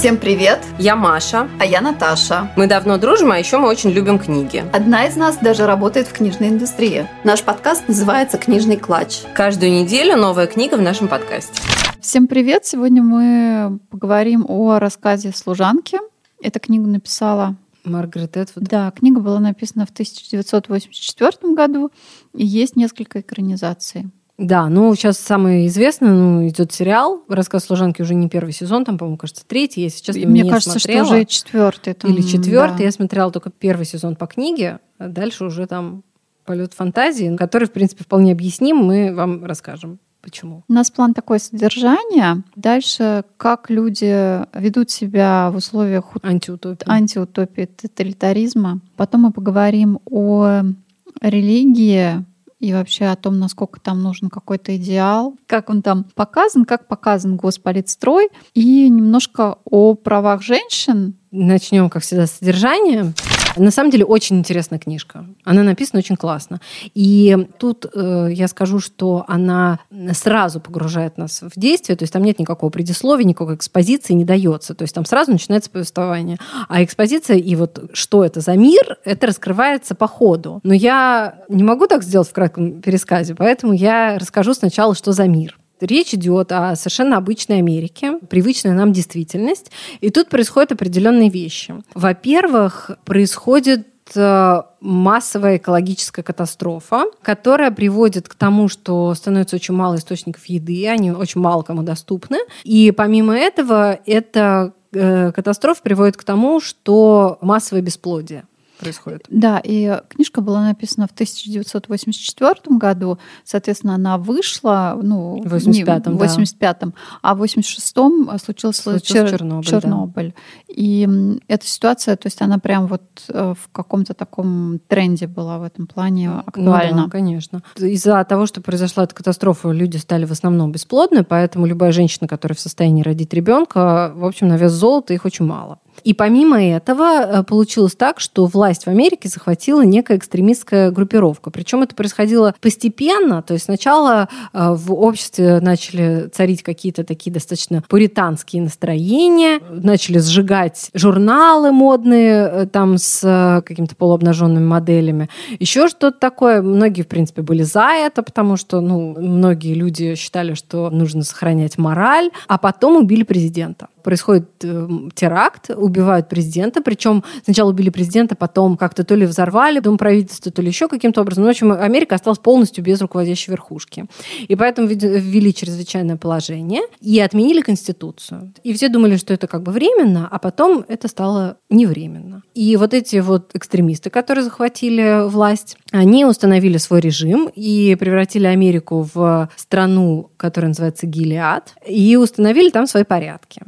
Всем привет! Я Маша. А я Наташа. Мы давно дружим, а еще мы очень любим книги. Одна из нас даже работает в книжной индустрии. Наш подкаст называется «Книжный клатч». Каждую неделю новая книга в нашем подкасте. Всем привет! Сегодня мы поговорим о рассказе «Служанки». Эту книгу написала Маргарет Этвуд. Да, книга была написана в 1984 году, и есть несколько экранизаций. Да, ну сейчас самый известный, ну, идет сериал. Рассказ служанки уже не первый сезон, там, по-моему, кажется, третий. Я сейчас Мне не кажется, смотрела. что уже четвертый. Там, Или четвертый. да. Я смотрела только первый сезон по книге, а дальше уже там полет фантазии, который, в принципе, вполне объясним. Мы вам расскажем. Почему? У нас план такое содержание. Дальше, как люди ведут себя в условиях Антиутопия. антиутопии, тоталитаризма. Потом мы поговорим о религии и вообще о том, насколько там нужен какой-то идеал, как он там показан, как показан госполитстрой, и немножко о правах женщин. Начнем, как всегда, с содержания. На самом деле очень интересная книжка. Она написана очень классно. И тут э, я скажу, что она сразу погружает нас в действие, то есть там нет никакого предисловия, никакой экспозиции не дается. То есть там сразу начинается повествование. А экспозиция и вот что это за мир, это раскрывается по ходу. Но я не могу так сделать в кратком пересказе, поэтому я расскажу сначала, что за мир. Речь идет о совершенно обычной Америке, привычная нам действительность. И тут происходят определенные вещи. Во-первых, происходит э, массовая экологическая катастрофа, которая приводит к тому, что становится очень мало источников еды, они очень мало кому доступны. И помимо этого, эта э, катастрофа приводит к тому, что массовое бесплодие происходит. Да, и книжка была написана в 1984 году, соответственно, она вышла, ну, В 85-м, в 85-м, а в 86-м случился, Случился Чер- Чернобыль, да. Чернобыль. И м, эта ситуация, то есть она прям вот э, в каком-то таком тренде была в этом плане актуальна. Ну да, конечно. Из-за того, что произошла эта катастрофа, люди стали в основном бесплодны, поэтому любая женщина, которая в состоянии родить ребенка, в общем, на вес золота их очень мало. И помимо этого э, получилось так, что власть в Америке захватила некая экстремистская группировка. Причем это происходило постепенно. То есть сначала э, в обществе начали царить какие-то такие достаточно пуританские настроения, начали сжигать журналы модные э, там с какими-то полуобнаженными моделями. Еще что-то такое. Многие, в принципе, были за это, потому что ну, многие люди считали, что нужно сохранять мораль. А потом убили президента происходит э, теракт, убивают президента, причем сначала убили президента, потом как-то то ли взорвали дом правительства, то ли еще каким-то образом. Ну, в общем, Америка осталась полностью без руководящей верхушки. И поэтому ввели чрезвычайное положение и отменили Конституцию. И все думали, что это как бы временно, а потом это стало невременно. И вот эти вот экстремисты, которые захватили власть, они установили свой режим и превратили Америку в страну, которая называется Гилиад, и установили там свои порядки.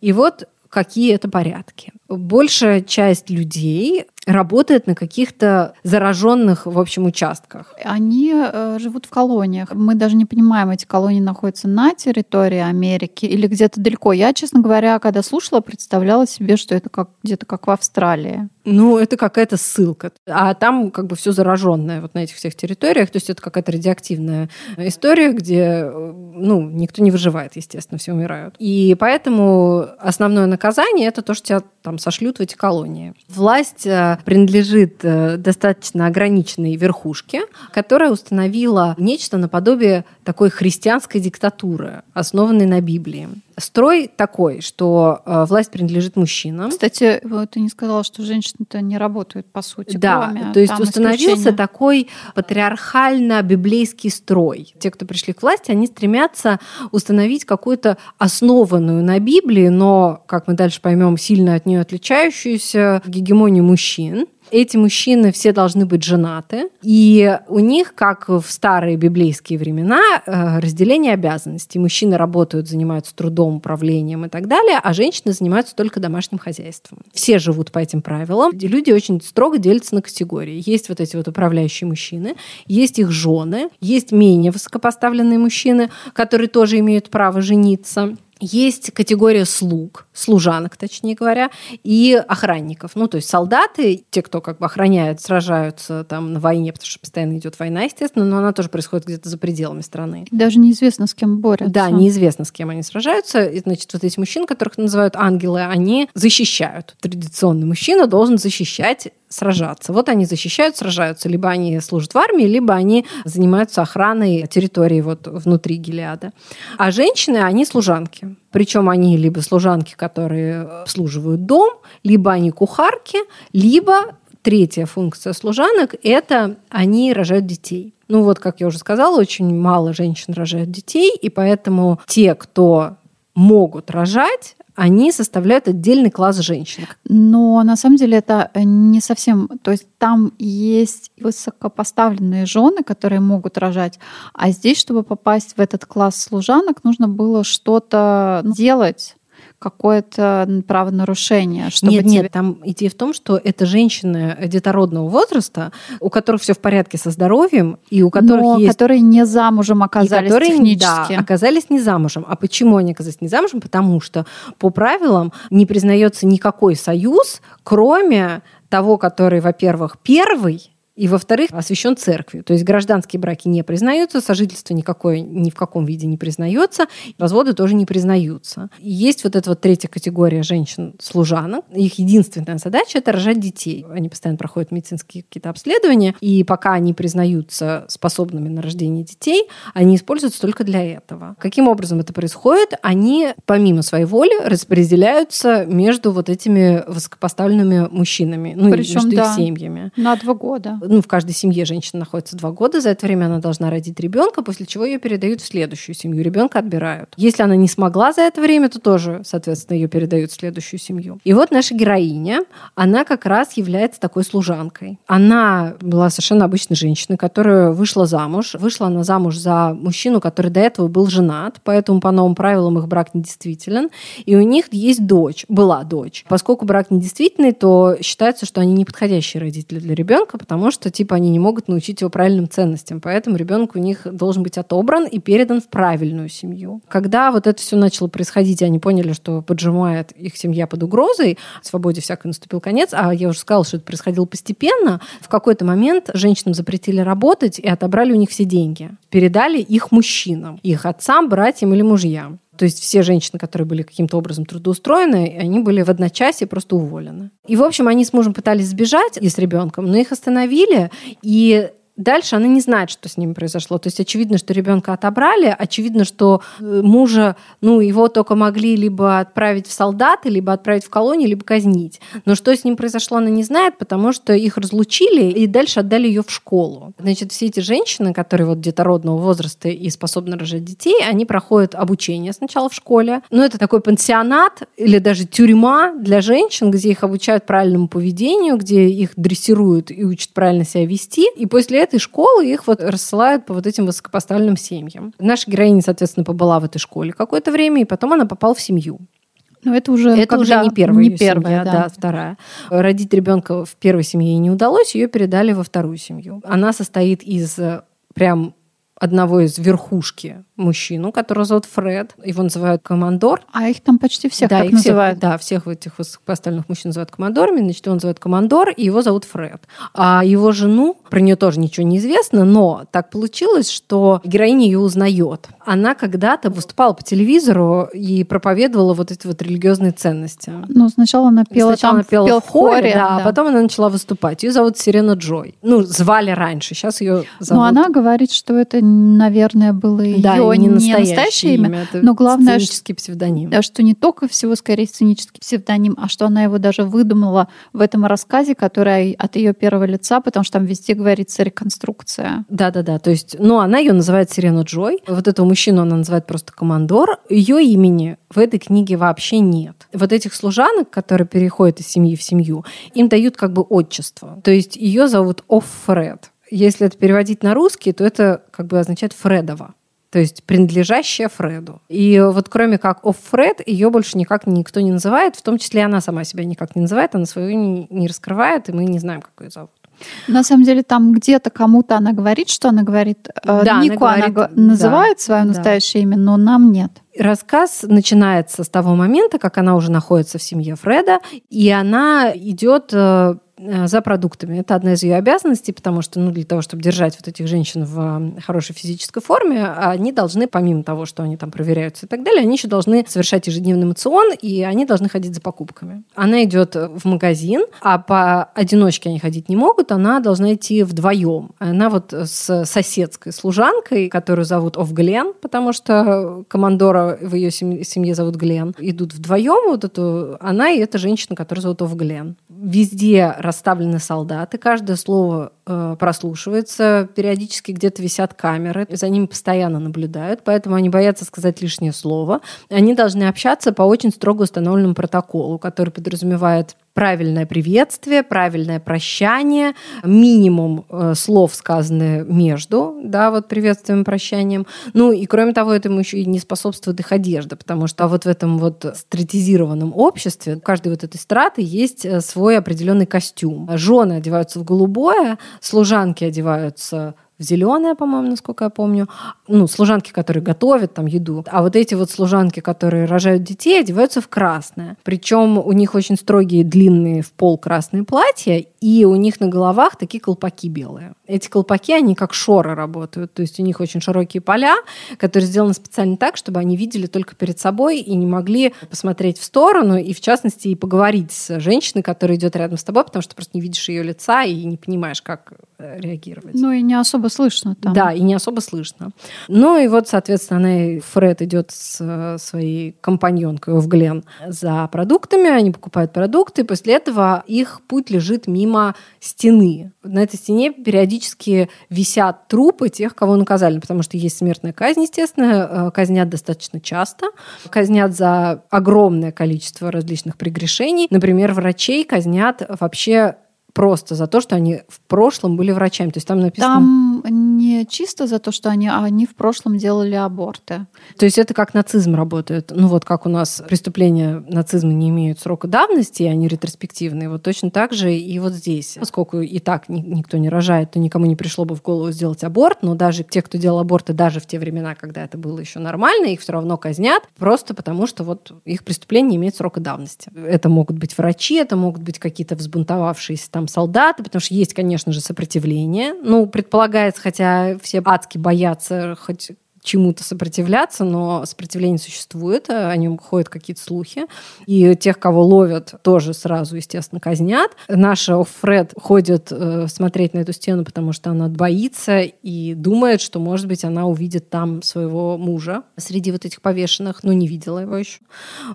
И вот какие это порядки. Большая часть людей работает на каких-то зараженных, в общем, участках. Они э, живут в колониях. Мы даже не понимаем, эти колонии находятся на территории Америки или где-то далеко. Я, честно говоря, когда слушала, представляла себе, что это как где-то как в Австралии. Ну, это какая-то ссылка. А там как бы все зараженное вот на этих всех территориях. То есть это какая-то радиоактивная история, где ну, никто не выживает, естественно, все умирают. И поэтому основное наказание это то, что тебя там сошлют в эти колонии. Власть э, принадлежит э, достаточно ограниченной верхушке, которая установила нечто наподобие такой христианской диктатуры, основанной на Библии. Строй такой, что э, власть принадлежит мужчинам. Кстати, вот ты не сказала, что женщины-то не работают, по сути. Да, кроме, то есть установился исключения. такой патриархально-библейский строй. Те, кто пришли к власти, они стремятся установить какую-то основанную на Библии, но, как мы дальше поймем, сильно от нее отличающуюся гегемонию мужчин. Эти мужчины все должны быть женаты, и у них, как в старые библейские времена, э, разделение обязанностей. Мужчины работают, занимаются трудом, управлением и так далее, а женщины занимаются только домашним хозяйством. Все живут по этим правилам. Люди очень строго делятся на категории. Есть вот эти вот управляющие мужчины, есть их жены, есть менее высокопоставленные мужчины, которые тоже имеют право жениться. Есть категория слуг, служанок, точнее говоря, и охранников. Ну, то есть солдаты, те, кто как бы охраняют, сражаются там на войне, потому что постоянно идет война, естественно, но она тоже происходит где-то за пределами страны. Даже неизвестно, с кем борются. Да, неизвестно, с кем они сражаются. И, значит, вот эти мужчины, которых называют ангелы, они защищают. Традиционный мужчина должен защищать сражаться. Вот они защищают, сражаются. Либо они служат в армии, либо они занимаются охраной территории вот внутри Гелиада. А женщины, они служанки. Причем они либо служанки, которые обслуживают дом, либо они кухарки, либо третья функция служанок – это они рожают детей. Ну вот, как я уже сказала, очень мало женщин рожают детей, и поэтому те, кто могут рожать, они составляют отдельный класс женщин. Но на самом деле это не совсем... То есть там есть высокопоставленные жены, которые могут рожать, а здесь, чтобы попасть в этот класс служанок, нужно было что-то делать какое-то правонарушение. Чтобы нет, тебе... нет, там идея в том, что это женщины детородного возраста, у которых все в порядке со здоровьем, и у которых Но есть... которые не замужем оказались и которые, технически. Да, оказались не замужем. А почему они оказались не замужем? Потому что по правилам не признается никакой союз, кроме того, который, во-первых, первый, и, во-вторых, освящен церковью. То есть гражданские браки не признаются, сожительство никакое ни в каком виде не признается, разводы тоже не признаются. есть вот эта вот третья категория женщин-служанок. Их единственная задача – это рожать детей. Они постоянно проходят медицинские какие-то обследования, и пока они признаются способными на рождение детей, они используются только для этого. Каким образом это происходит? Они, помимо своей воли, распределяются между вот этими высокопоставленными мужчинами, ну Причем, между да, их семьями. На два года ну, в каждой семье женщина находится два года, за это время она должна родить ребенка, после чего ее передают в следующую семью, ребенка отбирают. Если она не смогла за это время, то тоже, соответственно, ее передают в следующую семью. И вот наша героиня, она как раз является такой служанкой. Она была совершенно обычной женщиной, которая вышла замуж. Вышла она замуж за мужчину, который до этого был женат, поэтому по новым правилам их брак недействителен. И у них есть дочь, была дочь. Поскольку брак недействительный, то считается, что они неподходящие родители для ребенка, потому что типа они не могут научить его правильным ценностям. Поэтому ребенок у них должен быть отобран и передан в правильную семью. Когда вот это все начало происходить, они поняли, что поджимает их семья под угрозой, свободе всякой наступил конец, а я уже сказала, что это происходило постепенно, в какой-то момент женщинам запретили работать и отобрали у них все деньги. Передали их мужчинам, их отцам, братьям или мужьям. То есть все женщины, которые были каким-то образом трудоустроены, они были в одночасье просто уволены. И, в общем, они с мужем пытались сбежать и с ребенком, но их остановили, и Дальше она не знает, что с ним произошло. То есть очевидно, что ребенка отобрали, очевидно, что э, мужа, ну, его только могли либо отправить в солдаты, либо отправить в колонию, либо казнить. Но что с ним произошло, она не знает, потому что их разлучили и дальше отдали ее в школу. Значит, все эти женщины, которые вот детородного возраста и способны рожать детей, они проходят обучение сначала в школе. Ну, это такой пансионат или даже тюрьма для женщин, где их обучают правильному поведению, где их дрессируют и учат правильно себя вести. И после этой школы их вот рассылают по вот этим высокопоставленным семьям. Наша героиня, соответственно, побыла в этой школе какое-то время, и потом она попала в семью. Но это уже это уже не первая, не первая, семья, да. да, вторая. Родить ребенка в первой семье не удалось, ее передали во вторую семью. Она состоит из э, прям одного из верхушки мужчину, которого зовут Фред. Его называют командор. А их там почти всех да, так их называют. Всех, да, всех этих высокопоставленных мужчин называют командорами. Значит, он называют командор, и его зовут Фред. А его жену, про нее тоже ничего не известно, но так получилось, что героиня ее узнает. Она когда-то выступала по телевизору и проповедовала вот эти вот религиозные ценности. Ну, сначала она пела сначала там она пела в, в хоре, хоре да, да, а потом она начала выступать. Ее зовут Сирена Джой. Ну, звали раньше, сейчас ее зовут... Но она говорит, что это, наверное, было да, ее не, не настоящее имя. имя но главное, сценический псевдоним. Да, что не только всего скорее сценический псевдоним, а что она его даже выдумала в этом рассказе, который от ее первого лица, потому что там везде говорится реконструкция. Да-да-да, то есть, ну, она ее называет Сирена Джой. Вот этого мужчину она называет просто командор. Ее имени в этой книге вообще нет. Вот этих служанок, которые переходят из семьи в семью, им дают как бы отчество. То есть ее зовут Оффред. Если это переводить на русский, то это как бы означает Фредова то есть принадлежащая Фреду. И вот кроме как of Фред, ее больше никак никто не называет, в том числе она сама себя никак не называет, она свою не, не раскрывает, и мы не знаем, как ее зовут. На самом деле там где-то кому-то она говорит, что она говорит. Э, да, Нику она, говорит, она называет да, свое настоящее да. имя, но нам нет. Рассказ начинается с того момента, как она уже находится в семье Фреда, и она идет э, Э, за продуктами. Это одна из ее обязанностей, потому что ну, для того, чтобы держать вот этих женщин в хорошей физической форме, они должны, помимо того, что они там проверяются и так далее, они еще должны совершать ежедневный мацион, и они должны ходить за покупками. Она идет в магазин, а по одиночке они ходить не могут, она должна идти вдвоем. Она вот с соседской служанкой, которую зовут Ов Глен, потому что командора в ее семье зовут Глен, идут вдвоем, вот эту, она и эта женщина, которую зовут Ов Глен. Везде расставлены солдаты, каждое слово э, прослушивается, периодически где-то висят камеры, за ними постоянно наблюдают, поэтому они боятся сказать лишнее слово. Они должны общаться по очень строго установленному протоколу, который подразумевает правильное приветствие, правильное прощание, минимум э, слов сказаны между, да, вот приветствием прощанием. Ну и кроме того, этому еще и не способствует их одежда, потому что вот в этом вот стратизированном обществе у каждой вот этой страты есть э, свой определенный костюм. Жены одеваются в голубое, служанки одеваются в зеленое, по-моему, насколько я помню. Ну, служанки, которые готовят там еду. А вот эти вот служанки, которые рожают детей, одеваются в красное. Причем у них очень строгие, длинные в пол красные платья, и у них на головах такие колпаки белые. Эти колпаки, они как шоры работают. То есть у них очень широкие поля, которые сделаны специально так, чтобы они видели только перед собой и не могли посмотреть в сторону, и в частности и поговорить с женщиной, которая идет рядом с тобой, потому что просто не видишь ее лица и не понимаешь, как э, реагировать. Ну и не особо слышно там. Да, и не особо слышно. Ну и вот, соответственно, она, Фред идет с э, своей компаньонкой в Глен за продуктами, они покупают продукты, и после этого их путь лежит мимо стены. На этой стене периодически висят трупы тех, кого наказали, потому что есть смертная казнь, естественно, э, казнят достаточно часто, казнят за огромное количество различных прегрешений. Например, врачей казнят вообще просто за то, что они в прошлом были врачами. То есть там написано... Там не чисто за то, что они, а они в прошлом делали аборты. То есть это как нацизм работает. Ну вот как у нас преступления нацизма не имеют срока давности, они ретроспективные. Вот точно так же и вот здесь. Поскольку и так никто не рожает, то никому не пришло бы в голову сделать аборт, но даже те, кто делал аборты даже в те времена, когда это было еще нормально, их все равно казнят, просто потому что вот их преступление не имеет срока давности. Это могут быть врачи, это могут быть какие-то взбунтовавшиеся там солдаты, потому что есть, конечно же, сопротивление. Ну, предполагается, хотя все адски боятся хоть чему-то сопротивляться, но сопротивление существует, о нем ходят какие-то слухи. И тех, кого ловят, тоже сразу, естественно, казнят. Наша Фред ходит э, смотреть на эту стену, потому что она боится и думает, что, может быть, она увидит там своего мужа среди вот этих повешенных, но не видела его еще.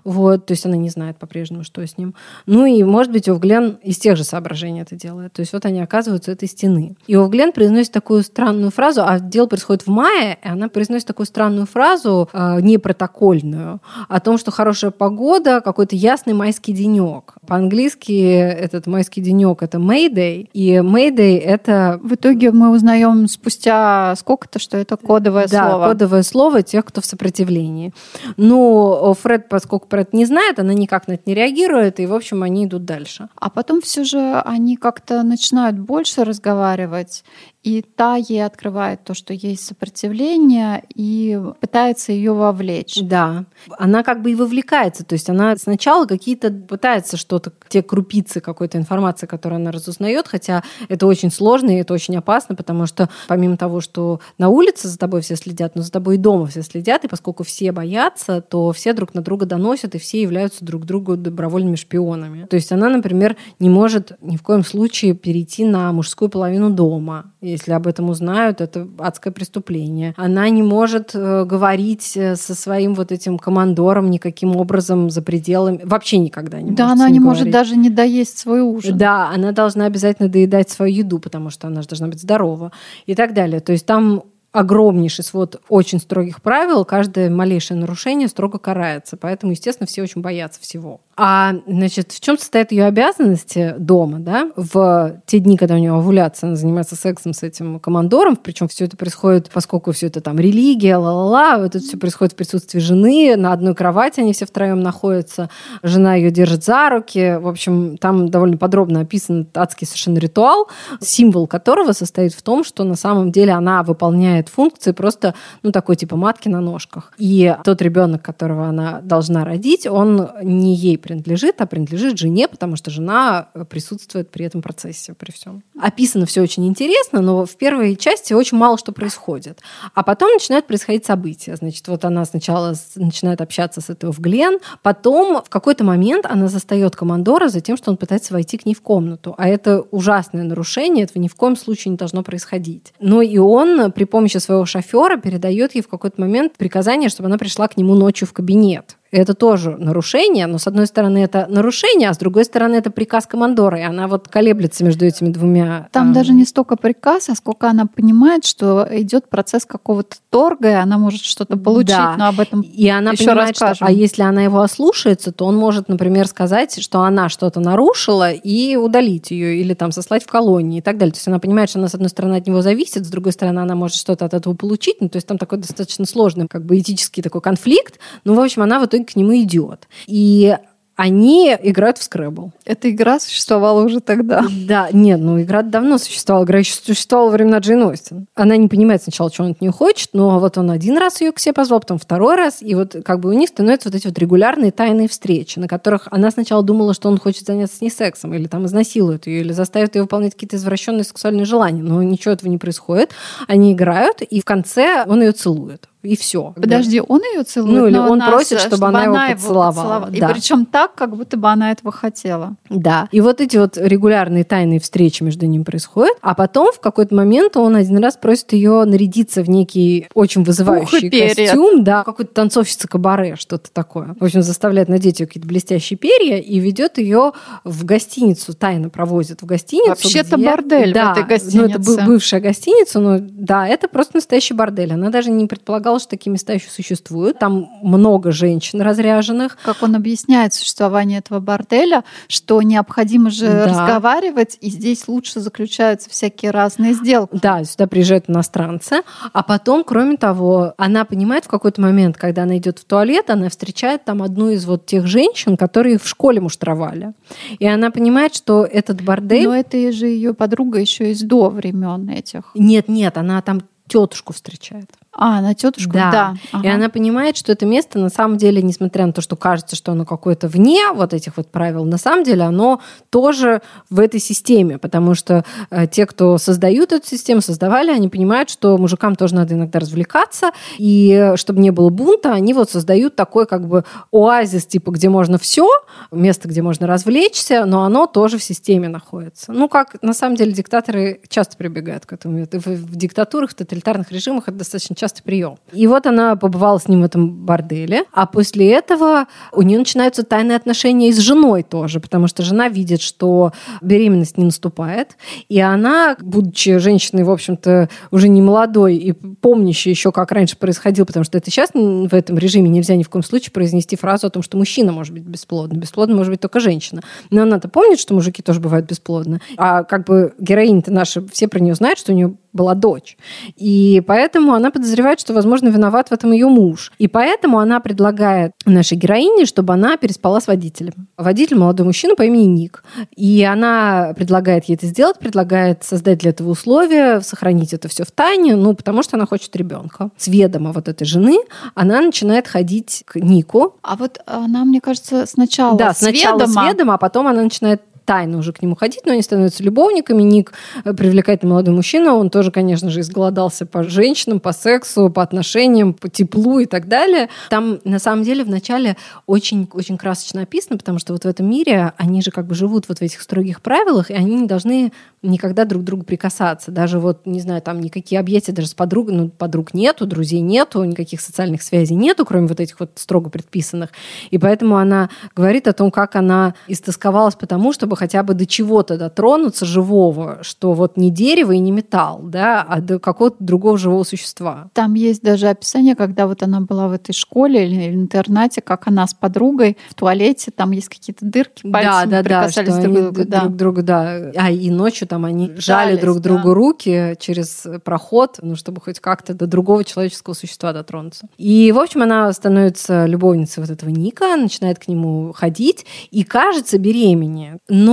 Вот, то есть она не знает по-прежнему, что с ним. Ну и, может быть, Овглен из тех же соображений это делает. То есть вот они оказываются у этой стены. И Овглен произносит такую странную фразу, а дело происходит в мае, и она произносит произносит такую странную фразу, э, непротокольную, о том, что хорошая погода, какой-то ясный майский денек. По-английски этот майский денек это May Day, и May Day это... В итоге мы узнаем спустя сколько-то, что это кодовое да, слово. Да, кодовое слово тех, кто в сопротивлении. Но Фред, поскольку это не знает, она никак на это не реагирует, и, в общем, они идут дальше. А потом все же они как-то начинают больше разговаривать, и та ей открывает то, что есть сопротивление, и пытается ее вовлечь. Да, она как бы и вовлекается, то есть она сначала какие-то пытается что-то, те крупицы какой-то информации, которую она разузнает, хотя это очень сложно и это очень опасно, потому что помимо того, что на улице за тобой все следят, но за тобой и дома все следят, и поскольку все боятся, то все друг на друга доносят, и все являются друг другу добровольными шпионами. То есть она, например, не может ни в коем случае перейти на мужскую половину дома если об этом узнают, это адское преступление. Она не может э, говорить э, со своим вот этим командором никаким образом за пределами, вообще никогда не да, может. Да, она не говорить. может даже не доесть свой ужин. Да, она должна обязательно доедать свою еду, потому что она же должна быть здорова и так далее. То есть там огромнейший свод очень строгих правил, каждое малейшее нарушение строго карается. Поэтому, естественно, все очень боятся всего. А, значит, в чем состоят ее обязанности дома, да? В те дни, когда у нее овуляция, она занимается сексом с этим командором, причем все это происходит, поскольку все это там религия, ла-ла-ла, вот это все происходит в присутствии жены, на одной кровати они все втроем находятся, жена ее держит за руки, в общем, там довольно подробно описан адский совершенно ритуал, символ которого состоит в том, что на самом деле она выполняет функции просто, ну, такой типа матки на ножках. И тот ребенок, которого она должна родить, он не ей принадлежит, а принадлежит жене, потому что жена присутствует при этом процессе, при всем. Описано все очень интересно, но в первой части очень мало что происходит. А потом начинают происходить события. Значит, вот она сначала начинает общаться с этого в Глен, потом в какой-то момент она застает командора за тем, что он пытается войти к ней в комнату. А это ужасное нарушение, этого ни в коем случае не должно происходить. Но и он при помощи своего шофера передает ей в какой-то момент приказание, чтобы она пришла к нему ночью в кабинет. Это тоже нарушение, но с одной стороны это нарушение, а с другой стороны это приказ командора, и она вот колеблется между этими двумя. Там а... даже не столько приказ, а сколько она понимает, что идет процесс какого-то торга, и она может что-то получить, да. но об этом и она еще понимает, расскажем. Что, а если она его ослушается, то он может, например, сказать, что она что-то нарушила и удалить ее или там сослать в колонии и так далее. То есть она понимает, что она с одной стороны от него зависит, с другой стороны она может что-то от этого получить. Ну, то есть там такой достаточно сложный как бы этический такой конфликт. Ну, в общем, она в итоге к нему идет. И они играют в скребл. Эта игра существовала уже тогда. Да, нет, ну игра давно существовала. Игра еще существовала во времена Джейн Остин. Она не понимает сначала, что он от нее хочет, но вот он один раз ее к себе позвал, потом второй раз, и вот как бы у них становятся вот эти вот регулярные тайные встречи, на которых она сначала думала, что он хочет заняться с ней сексом, или там изнасилует ее, или заставит ее выполнять какие-то извращенные сексуальные желания, но ничего этого не происходит. Они играют, и в конце он ее целует и все. Подожди, он ее целует? Ну, или он нас, просит, чтобы, чтобы она, она его поцеловала. поцеловала. И причем так, как будто бы она этого хотела. Да. И вот эти вот регулярные тайные встречи между ними происходят. А потом в какой-то момент он один раз просит ее нарядиться в некий очень вызывающий костюм. Да, какой-то танцовщица кабаре, что-то такое. В общем, заставляет надеть ее какие-то блестящие перья и ведет ее в гостиницу, тайно провозит в гостиницу. Вообще-то где... бордель да, в этой гостинице. Ну, это бывшая гостиница, но да, это просто настоящий бордель. Она даже не предполагала предполагал, что такие места еще существуют. Там много женщин разряженных. Как он объясняет существование этого борделя, что необходимо же да. разговаривать, и здесь лучше заключаются всякие разные сделки. Да, сюда приезжают иностранцы. А потом, кроме того, она понимает в какой-то момент, когда она идет в туалет, она встречает там одну из вот тех женщин, которые в школе муштровали. И она понимает, что этот бордель... Но это же ее подруга еще из до времен этих. Нет, нет, она там тетушку встречает. А, на тетушку? Да. да. Ага. И она понимает, что это место на самом деле, несмотря на то, что кажется, что оно какое-то вне вот этих вот правил, на самом деле оно тоже в этой системе, потому что э, те, кто создают эту систему, создавали, они понимают, что мужикам тоже надо иногда развлекаться, и чтобы не было бунта, они вот создают такой как бы оазис, типа, где можно все, место, где можно развлечься, но оно тоже в системе находится. Ну, как на самом деле диктаторы часто прибегают к этому. В, в диктатурах, в тоталитарных режимах это достаточно часто частый прием. И вот она побывала с ним в этом борделе, а после этого у нее начинаются тайные отношения и с женой тоже, потому что жена видит, что беременность не наступает, и она, будучи женщиной, в общем-то, уже не молодой и помнящей еще, как раньше происходило, потому что это сейчас в этом режиме нельзя ни в коем случае произнести фразу о том, что мужчина может быть бесплодным. Бесплодным может быть только женщина. Но она-то помнит, что мужики тоже бывают бесплодны. А как бы героини-то наши, все про нее знают, что у нее была дочь. И поэтому она подозревает, что, возможно, виноват в этом ее муж. И поэтому она предлагает нашей героине, чтобы она переспала с водителем. Водитель молодой мужчина по имени Ник. И она предлагает ей это сделать, предлагает создать для этого условия, сохранить это все в тайне, ну, потому что она хочет ребенка. С ведома вот этой жены она начинает ходить к Нику. А вот она, мне кажется, сначала да, сначала с ведома, а потом она начинает тайно уже к нему ходить, но они становятся любовниками. Ник э, привлекательный молодой мужчина, он тоже, конечно же, изголодался по женщинам, по сексу, по отношениям, по теплу и так далее. Там, на самом деле, вначале очень, очень красочно описано, потому что вот в этом мире они же как бы живут вот в этих строгих правилах, и они не должны никогда друг к другу прикасаться. Даже вот, не знаю, там никакие объятия даже с подругой, ну, подруг нету, друзей нету, никаких социальных связей нету, кроме вот этих вот строго предписанных. И поэтому она говорит о том, как она истосковалась потому, чтобы хотя бы до чего-то дотронуться живого, что вот не дерево и не металл, да, а до какого-то другого живого существа. Там есть даже описание, когда вот она была в этой школе или интернате, как она с подругой в туалете, там есть какие-то дырки, пальцами да, да, прикасались да, друг к другу. Да. друг друга, да. А и ночью там они Жались, жали друг да. другу руки через проход, ну, чтобы хоть как-то до другого человеческого существа дотронуться. И, в общем, она становится любовницей вот этого Ника, начинает к нему ходить и, кажется, беременеет. Но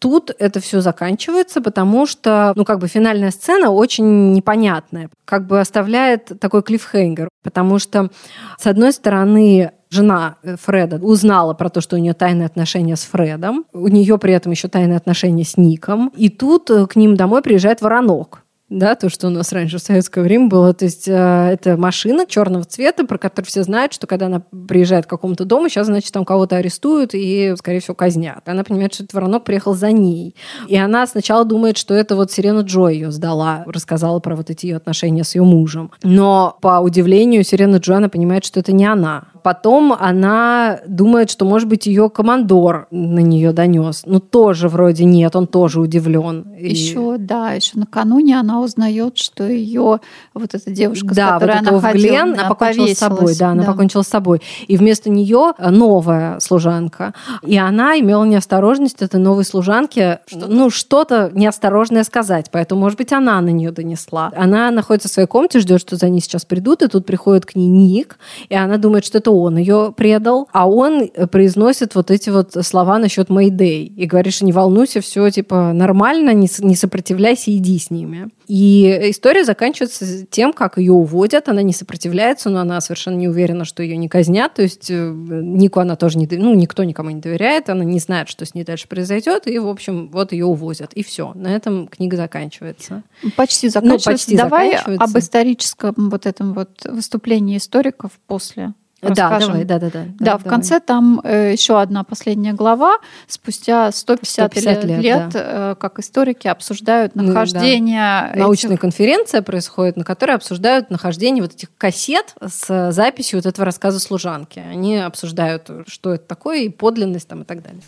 Тут это все заканчивается, потому что, ну, как бы финальная сцена очень непонятная, как бы оставляет такой клиффхенгер, потому что, с одной стороны, жена э, Фреда узнала про то, что у нее тайные отношения с Фредом, у нее при этом еще тайные отношения с Ником, и тут э, к ним домой приезжает воронок да, то, что у нас раньше в советское время было. То есть э, это машина черного цвета, про которую все знают, что когда она приезжает к какому-то дому, сейчас, значит, там кого-то арестуют и, скорее всего, казнят. Она понимает, что этот воронок приехал за ней. И она сначала думает, что это вот Сирена Джо ее сдала, рассказала про вот эти ее отношения с ее мужем. Но, по удивлению, Сирена Джо, она понимает, что это не она. Потом она думает, что, может быть, ее командор на нее донес. Ну, тоже вроде нет, он тоже удивлен. И- Еще, да, еще накануне она узнает, что ее вот эта девушка, да, с которой вот она ходила, Глен, она она покончила с собой, да, она покончила с собой. И вместо нее новая служанка. И она имела неосторожность этой новой служанке, ну, что-то неосторожное сказать. Поэтому, может быть, она на нее донесла. Она находится в своей комнате, ждет, что за ней сейчас придут, и тут приходит к ней Ник, и она думает, что это он ее предал, а он э, произносит вот эти вот слова насчет Мэйдэй и говорит, что не волнуйся, все типа нормально, не, не сопротивляйся, иди с ними. И история заканчивается тем, как ее уводят, она не сопротивляется, но она совершенно не уверена, что ее не казнят, то есть э, Нику она тоже не, ну, никто никому не доверяет, она не знает, что с ней дальше произойдет, и, в общем, вот ее увозят, и все. На этом книга заканчивается. Почти заканчивается. Ну, почти Давай заканчивается. об историческом вот этом вот выступлении историков после Да, расскажем. давай, да, да, да. Да, в конце там э, еще одна последняя глава. Спустя 150, 150 лет, лет, э, как историки обсуждают Ну, да. нахождение этих- научная конференция происходит, на которой обсуждают нахождение вот этих кассет с записью вот этого рассказа служанки. Они обсуждают, что это такое, и подлинность там и так далее.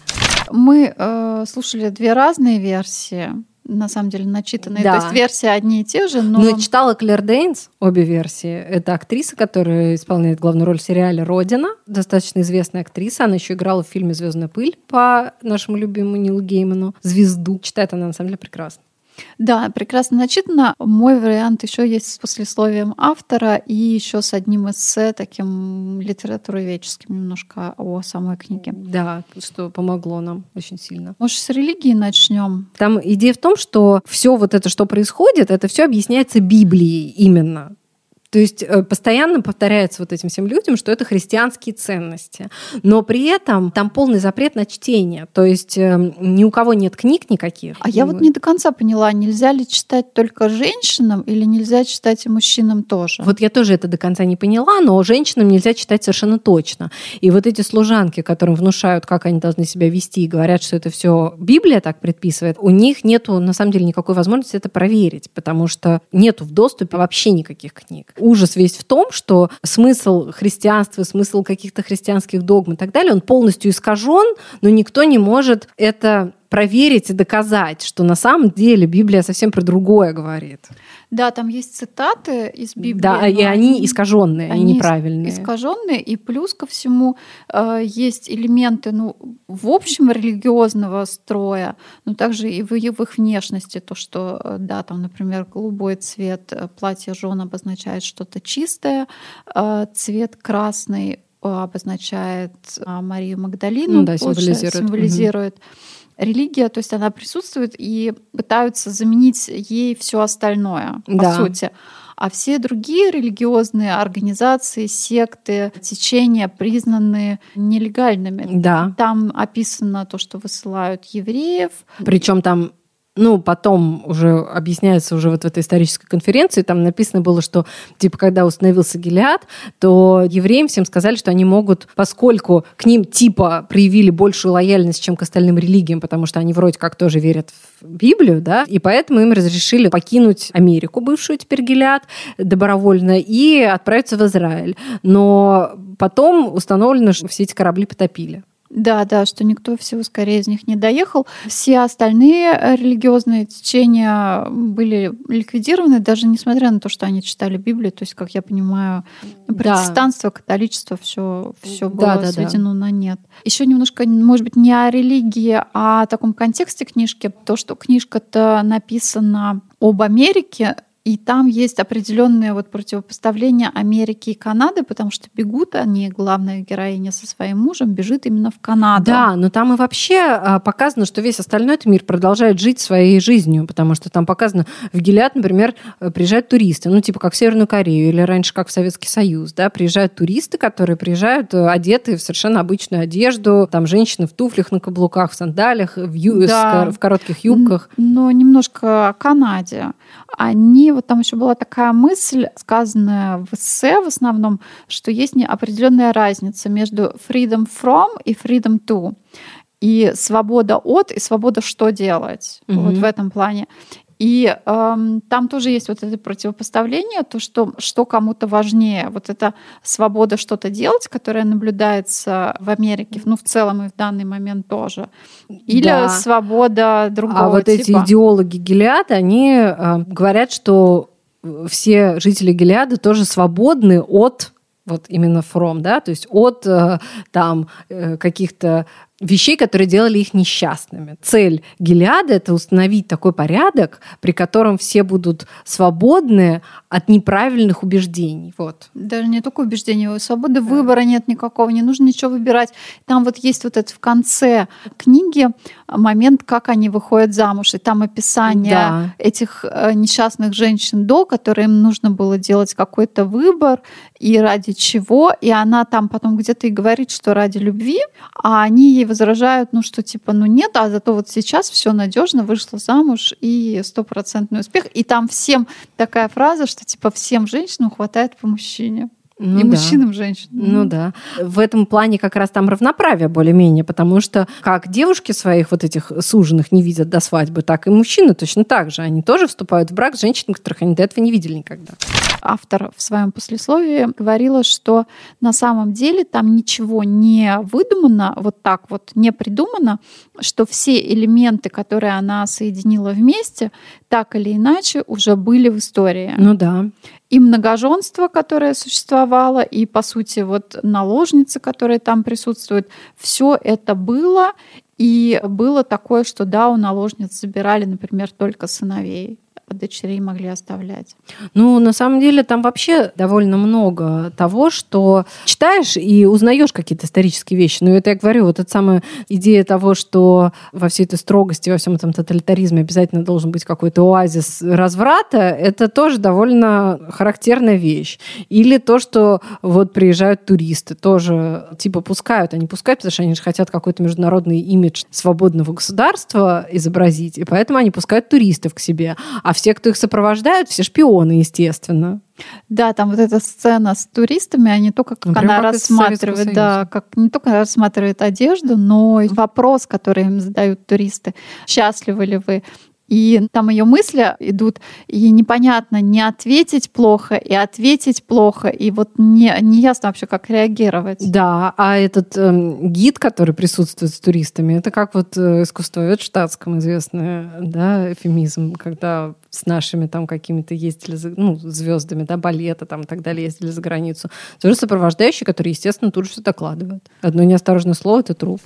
Мы э, слушали две разные версии, на самом деле начитанные. Да. То есть версии одни и те же, но... Ну, я читала Клэр Дейнс, обе версии. Это актриса, которая исполняет главную роль в сериале «Родина». Достаточно известная актриса. Она еще играла в фильме «Звездная пыль» по нашему любимому Нилу Гейману. «Звезду». Читает она, на самом деле, прекрасно. Да, прекрасно начитано. Мой вариант еще есть с послесловием автора и еще с одним эссе, таким литературоведческим немножко о самой книге. Да, что помогло нам очень сильно. Может, с религии начнем? Там идея в том, что все вот это, что происходит, это все объясняется Библией именно. То есть э, постоянно повторяется вот этим всем людям, что это христианские ценности. Но при этом там полный запрет на чтение. То есть э, ни у кого нет книг никаких. А я вот не до конца поняла, нельзя ли читать только женщинам или нельзя читать и мужчинам тоже? Вот я тоже это до конца не поняла, но женщинам нельзя читать совершенно точно. И вот эти служанки, которым внушают, как они должны себя вести, и говорят, что это все Библия так предписывает, у них нету на самом деле никакой возможности это проверить, потому что нету в доступе вообще никаких книг. Ужас весь в том, что смысл христианства, смысл каких-то христианских догм и так далее, он полностью искажен, но никто не может это проверить и доказать, что на самом деле Библия совсем про другое говорит. Да, там есть цитаты из Библии. Да, и они искаженные, они, они неправильные. искаженные, и плюс ко всему э, есть элементы, ну, в общем, религиозного строя, но также и в, в их внешности, то, что, э, да, там, например, голубой цвет э, платья жен обозначает что-то чистое, э, цвет красный обозначает э, Марию Магдалину, Ну да, символизирует. символизирует. Религия, то есть она присутствует и пытаются заменить ей все остальное, по Да. сути. А все другие религиозные организации, секты, течения признаны нелегальными. Да. Там описано то, что высылают евреев. Причем там ну, потом уже объясняется уже вот в этой исторической конференции, там написано было, что, типа, когда установился Гелиад, то евреям всем сказали, что они могут, поскольку к ним, типа, проявили большую лояльность, чем к остальным религиям, потому что они вроде как тоже верят в Библию, да, и поэтому им разрешили покинуть Америку, бывшую теперь Гелиад, добровольно, и отправиться в Израиль. Но потом установлено, что все эти корабли потопили. Да, да, что никто всего скорее из них не доехал. Все остальные религиозные течения были ликвидированы, даже несмотря на то, что они читали Библию. То есть, как я понимаю, протестанство, да. католичество, все, все было да, да, сведено да. на нет. Еще немножко, может быть, не о религии, а о таком контексте книжки. То, что книжка-то написана об Америке, и там есть определенное вот противопоставление Америки и Канады, потому что бегут они, главная героиня со своим мужем, бежит именно в Канаду. Да, но там и вообще а, показано, что весь остальной этот мир продолжает жить своей жизнью, потому что там показано, в Гелиад, например, э, приезжают туристы, ну типа как в Северную Корею или раньше как в Советский Союз, да, приезжают туристы, которые приезжают э, одеты в совершенно обычную одежду, там женщины в туфлях на каблуках, в сандалях, в, ю... да. в коротких юбках. Но немножко о Канаде. Они вот там еще была такая мысль, сказанная в эссе в основном, что есть определенная разница между freedom from и freedom to и свобода от и свобода что делать mm-hmm. вот в этом плане. И эм, там тоже есть вот это противопоставление, то, что, что кому-то важнее. Вот эта свобода что-то делать, которая наблюдается в Америке, ну, в целом и в данный момент тоже. Или да. свобода другого А вот типа. эти идеологи Гелиада, они э, говорят, что все жители Гелиада тоже свободны от вот именно from, да, то есть от э, там э, каких-то вещей, которые делали их несчастными. Цель Гелиада – это установить такой порядок, при котором все будут свободны от неправильных убеждений. Вот. Даже не только убеждений, свободы да. выбора нет никакого, не нужно ничего выбирать. Там вот есть вот это в конце книги момент, как они выходят замуж, и там описание да. этих э, несчастных женщин до, которым нужно было делать какой-то выбор, и ради чего, и она там потом где-то и говорит, что ради любви, а они ей возражают, ну что типа, ну нет, а зато вот сейчас все надежно, вышла замуж и стопроцентный успех. И там всем такая фраза, что типа всем женщинам хватает по мужчине. Ну, и да. мужчинам, и женщинам. Ну да. В этом плане как раз там равноправие более-менее, потому что как девушки своих вот этих суженных не видят до свадьбы, так и мужчины точно так же. Они тоже вступают в брак с женщинами, которых они до этого не видели никогда. Автор в своем послесловии говорила, что на самом деле там ничего не выдумано, вот так вот не придумано, что все элементы, которые она соединила вместе, так или иначе уже были в истории. Ну да и многоженство, которое существовало, и, по сути, вот наложницы, которые там присутствуют, все это было, и было такое, что да, у наложниц забирали, например, только сыновей дочерей могли оставлять? Ну, на самом деле, там вообще довольно много того, что читаешь и узнаешь какие-то исторические вещи. Но это я говорю, вот эта самая идея того, что во всей этой строгости, во всем этом тоталитаризме обязательно должен быть какой-то оазис разврата, это тоже довольно характерная вещь. Или то, что вот приезжают туристы, тоже типа пускают, они пускают, потому что они же хотят какой-то международный имидж свободного государства изобразить, и поэтому они пускают туристов к себе. А все, кто их сопровождают, все шпионы, естественно. Да, там вот эта сцена с туристами, не только как Например, она как рассматривает, да, как не только рассматривает одежду, но и вопрос, который им задают туристы: счастливы ли вы? И там ее мысли идут, и непонятно не ответить плохо, и ответить плохо, и вот не, не ясно вообще, как реагировать. Да, а этот э, гид, который присутствует с туристами, это как вот э, искусствовед штатском известный, да, эфемизм, когда с нашими там какими-то ездили, за, ну, звездами, да, балета там и так далее, ездили за границу. Тоже сопровождающие, которые, естественно, тут же все докладывают. Одно неосторожное слово — это труп.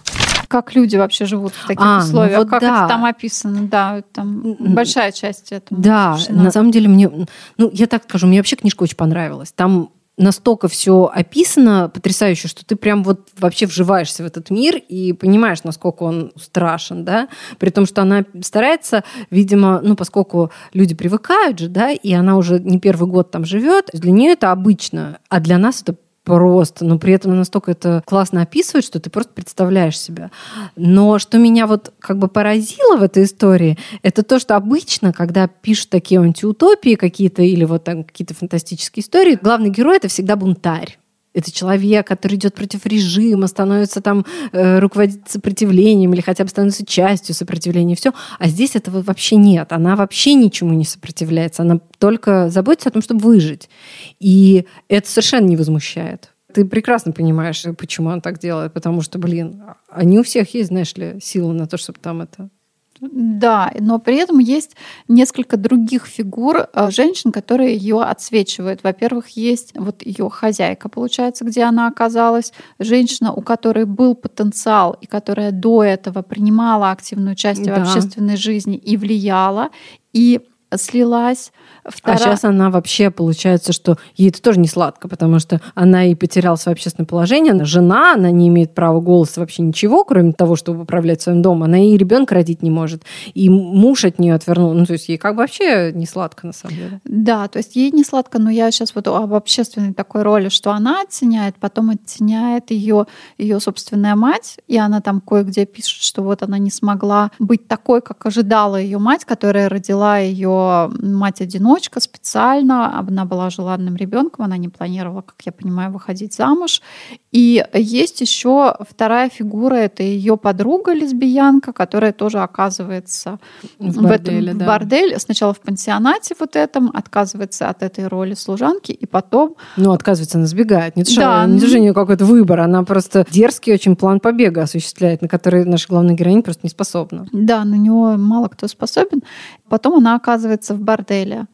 Как люди вообще живут в таких а, ну условиях? Ну вот как да. это там описано? Да, там большая часть этого. Да, решена. на самом деле мне, ну, я так скажу, мне вообще книжка очень понравилась. Там настолько все описано потрясающе, что ты прям вот вообще вживаешься в этот мир и понимаешь, насколько он страшен, да, при том, что она старается, видимо, ну, поскольку люди привыкают же, да, и она уже не первый год там живет, для нее это обычно, а для нас это просто, но при этом настолько это классно описывает, что ты просто представляешь себя. Но что меня вот как бы поразило в этой истории, это то, что обычно, когда пишут такие антиутопии какие-то или вот там какие-то фантастические истории, главный герой это всегда бунтарь. Это человек, который идет против режима, становится там, э, руководит сопротивлением или хотя бы становится частью сопротивления, все. А здесь этого вообще нет. Она вообще ничему не сопротивляется. Она только заботится о том, чтобы выжить. И это совершенно не возмущает ты прекрасно понимаешь, почему он так делает, потому что, блин, они у всех есть, знаешь ли, силы на то, чтобы там это да, но при этом есть несколько других фигур э, женщин, которые ее отсвечивают. Во-первых, есть вот ее хозяйка, получается, где она оказалась, женщина, у которой был потенциал и которая до этого принимала активное участие да. в общественной жизни и влияла, и слилась Вторая... А сейчас она вообще, получается, что ей это тоже не сладко, потому что она и потеряла свое общественное положение, она жена, она не имеет права голоса вообще ничего, кроме того, чтобы управлять своим домом. Она и ребенка родить не может. И муж от нее отвернул. Ну, то есть ей как бы вообще не сладко, на самом деле. Да, то есть ей не сладко, но я сейчас вот об общественной такой роли, что она оттеняет, потом оттеняет ее, ее собственная мать, и она там кое-где пишет, что вот она не смогла быть такой, как ожидала ее мать, которая родила ее мать-одиночка, одиночка специально, она была желанным ребенком, она не планировала, как я понимаю, выходить замуж. И есть еще вторая фигура, это ее подруга лесбиянка, которая тоже оказывается в, в борделе, этом да. в борделе. Сначала в пансионате вот этом, отказывается от этой роли служанки, и потом... Ну, отказывается, она сбегает. Не да. не у нее какой-то выбор, она просто дерзкий очень план побега осуществляет, на который наша главная героиня просто не способна. Да, на него мало кто способен. Потом она оказывается в борделе.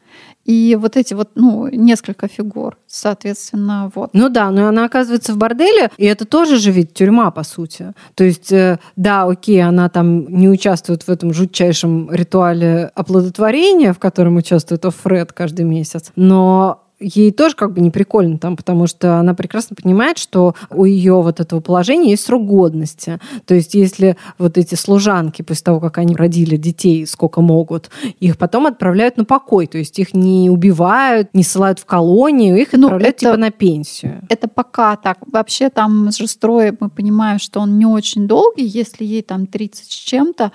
И вот эти вот, ну, несколько фигур, соответственно, вот. Ну да, но она оказывается в борделе, и это тоже же ведь тюрьма, по сути. То есть, э, да, окей, она там не участвует в этом жутчайшем ритуале оплодотворения, в котором участвует Офред каждый месяц, но ей тоже как бы не прикольно там, потому что она прекрасно понимает, что у ее вот этого положения есть срок годности. То есть если вот эти служанки после того, как они родили детей, сколько могут, их потом отправляют на покой. То есть их не убивают, не ссылают в колонию, их ну, отправляют это, типа на пенсию. Это пока так. Вообще там же строй мы понимаем, что он не очень долгий. Если ей там 30 с чем-то,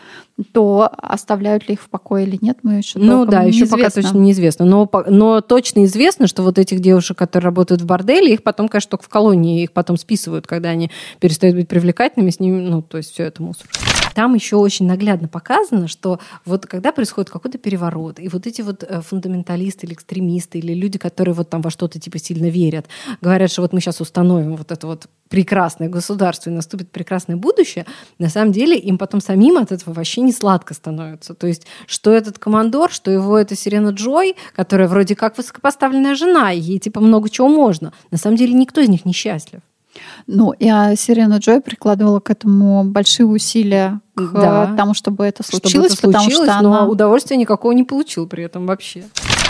то оставляют ли их в покое или нет, мы еще Ну да, еще пока точно неизвестно. Но, но точно известно, что вот этих девушек, которые работают в борделе, их потом, конечно, только в колонии, их потом списывают, когда они перестают быть привлекательными, с ними, ну, то есть все это мусор. Там еще очень наглядно показано, что вот когда происходит какой-то переворот, и вот эти вот э, фундаменталисты или экстремисты, или люди, которые вот там во что-то типа сильно верят, говорят, что вот мы сейчас установим вот это вот прекрасное государство и наступит прекрасное будущее, на самом деле им потом самим от этого вообще не сладко становится. То есть, что этот командор, что его это Сирена Джой, которая вроде как высокопоставленная жена, ей типа много чего можно. На самом деле никто из них не счастлив. Ну, а Сирена Джой прикладывала к этому большие усилия к да. тому, чтобы это случилось, чтобы это случилось потому что но удовольствия никакого не получил при этом вообще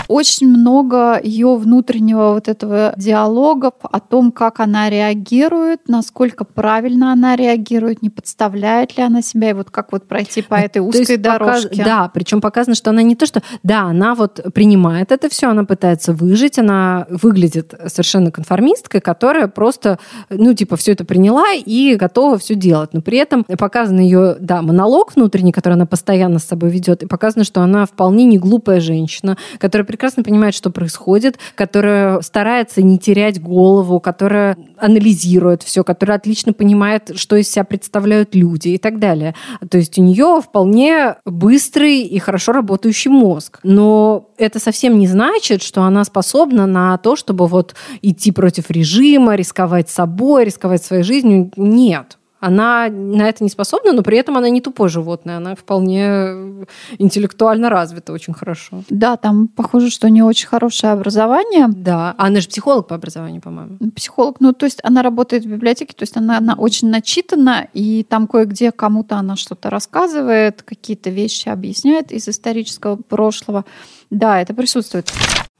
очень много ее внутреннего вот этого диалога о том, как она реагирует, насколько правильно она реагирует, не подставляет ли она себя, и вот как вот пройти по этой узкой дорожке. Показ... Да, причем показано, что она не то, что... Да, она вот принимает это все, она пытается выжить, она выглядит совершенно конформисткой, которая просто, ну, типа, все это приняла и готова все делать. Но при этом показан ее, да, монолог внутренний, который она постоянно с собой ведет, и показано, что она вполне не глупая женщина, которая прекрасно понимает, что происходит, которая старается не терять голову, которая анализирует все, которая отлично понимает, что из себя представляют люди и так далее. То есть у нее вполне быстрый и хорошо работающий мозг. Но это совсем не значит, что она способна на то, чтобы вот идти против режима, рисковать собой, рисковать своей жизнью. Нет. Она на это не способна, но при этом она не тупое животное, она вполне интеллектуально развита очень хорошо. Да, там похоже, что у нее очень хорошее образование. Да, а она же психолог по образованию, по-моему. Психолог, ну то есть она работает в библиотеке, то есть она, она очень начитана, и там кое-где кому-то она что-то рассказывает, какие-то вещи объясняет из исторического прошлого. Да, это присутствует.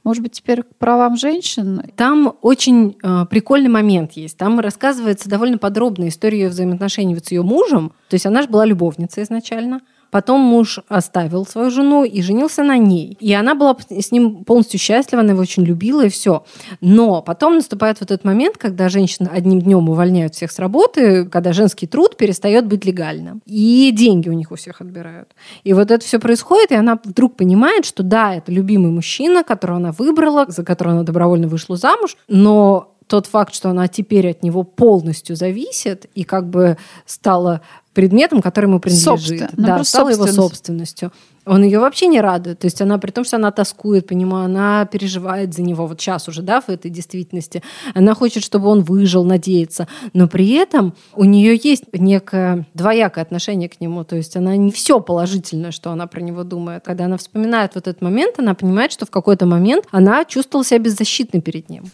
Может быть, теперь к правам женщин? Там очень э, прикольный момент есть. Там рассказывается довольно подробная история ее взаимоотношений вот с ее мужем. То есть она же была любовницей изначально. Потом муж оставил свою жену и женился на ней. И она была с ним полностью счастлива, она его очень любила и все. Но потом наступает вот этот момент, когда женщин одним днем увольняют всех с работы, когда женский труд перестает быть легальным. И деньги у них у всех отбирают. И вот это все происходит, и она вдруг понимает, что да, это любимый мужчина, которого она выбрала, за которого она добровольно вышла замуж, но тот факт, что она теперь от него полностью зависит и как бы стала предметом, который ему принадлежит. Собственно, да, стала его собственностью. Он ее вообще не радует. То есть она, при том, что она тоскует по нему, она переживает за него вот сейчас уже, да, в этой действительности. Она хочет, чтобы он выжил, надеется. Но при этом у нее есть некое двоякое отношение к нему. То есть она не все положительное, что она про него думает. Когда она вспоминает вот этот момент, она понимает, что в какой-то момент она чувствовала себя беззащитной перед ним.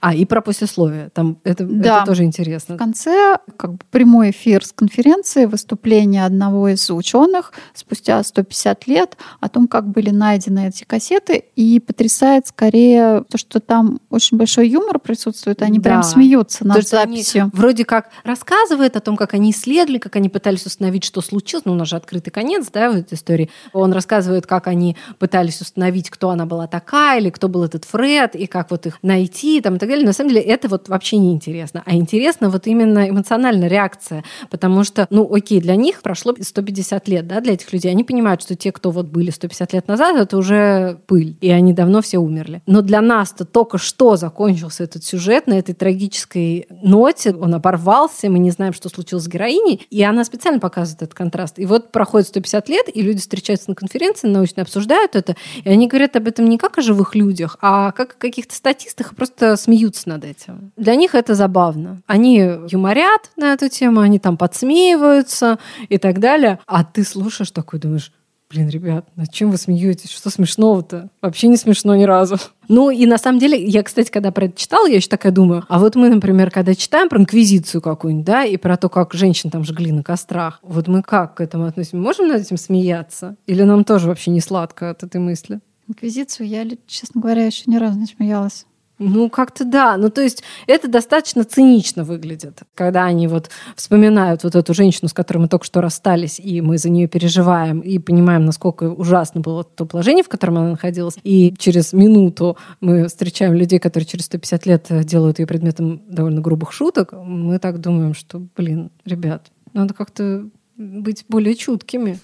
А, и про послесловие. Там это, да. это тоже интересно. В конце как бы прямой эфир с конференции, выступление одного из ученых спустя 150 лет о том, как были найдены эти кассеты. И потрясает скорее то, что там очень большой юмор присутствует. Они да. прям смеются над то, записью. Вроде как рассказывает о том, как они исследовали, как они пытались установить, что случилось. Ну, у нас же открытый конец, да, в этой истории. Он рассказывает, как они пытались установить, кто она была такая, или кто был этот Фред, и как вот их найти, там, и так далее. На самом деле это вот вообще не интересно. А интересно вот именно эмоциональная реакция. Потому что, ну окей, для них прошло 150 лет, да, для этих людей. Они понимают, что те, кто вот были 150 лет назад, это уже пыль. И они давно все умерли. Но для нас-то только что закончился этот сюжет на этой трагической ноте. Он оборвался, мы не знаем, что случилось с героиней. И она специально показывает этот контраст. И вот проходит 150 лет, и люди встречаются на конференции, научно обсуждают это, и они говорят об этом не как о живых людях, а как о каких-то статистах, и просто смеются смеются над этим. Для них это забавно. Они юморят на эту тему, они там подсмеиваются и так далее. А ты слушаешь такой, думаешь, Блин, ребят, над чем вы смеетесь? Что смешного-то? Вообще не смешно ни разу. Ну и на самом деле, я, кстати, когда про это читала, я еще такая думаю, а вот мы, например, когда читаем про инквизицию какую-нибудь, да, и про то, как женщин там жгли на кострах, вот мы как к этому относимся? Можем над этим смеяться? Или нам тоже вообще не сладко от этой мысли? Инквизицию я, честно говоря, еще ни разу не смеялась. Ну, как-то да. Ну, то есть это достаточно цинично выглядит, когда они вот вспоминают вот эту женщину, с которой мы только что расстались, и мы за нее переживаем, и понимаем, насколько ужасно было то положение, в котором она находилась. И через минуту мы встречаем людей, которые через 150 лет делают ее предметом довольно грубых шуток. Мы так думаем, что, блин, ребят, надо как-то быть более чуткими.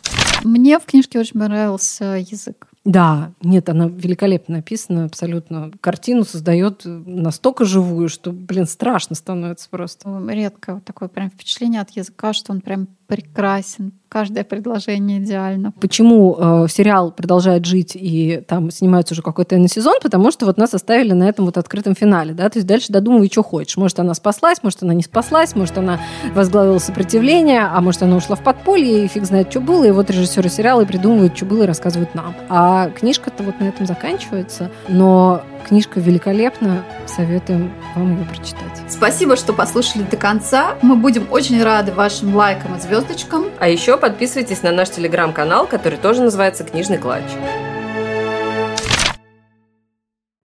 Мне в книжке очень понравился язык. Да, нет, она великолепно написана, абсолютно. Картину создает настолько живую, что, блин, страшно становится просто. Редко такое прям впечатление от языка, что он прям прекрасен. Каждое предложение идеально. Почему э, сериал продолжает жить и там снимается уже какой-то иной сезон? Потому что вот нас оставили на этом вот открытом финале, да, то есть дальше додумывай, что хочешь. Может, она спаслась, может, она не спаслась, может, она возглавила сопротивление, а может, она ушла в подполье, и фиг знает, что было, и вот режиссеры сериала и придумывают, что было, и рассказывают нам. А книжка-то вот на этом заканчивается, но Книжка великолепна. Советуем вам ее прочитать. Спасибо, что послушали до конца. Мы будем очень рады вашим лайкам и звездочкам. А еще подписывайтесь на наш телеграм-канал, который тоже называется «Книжный клатч».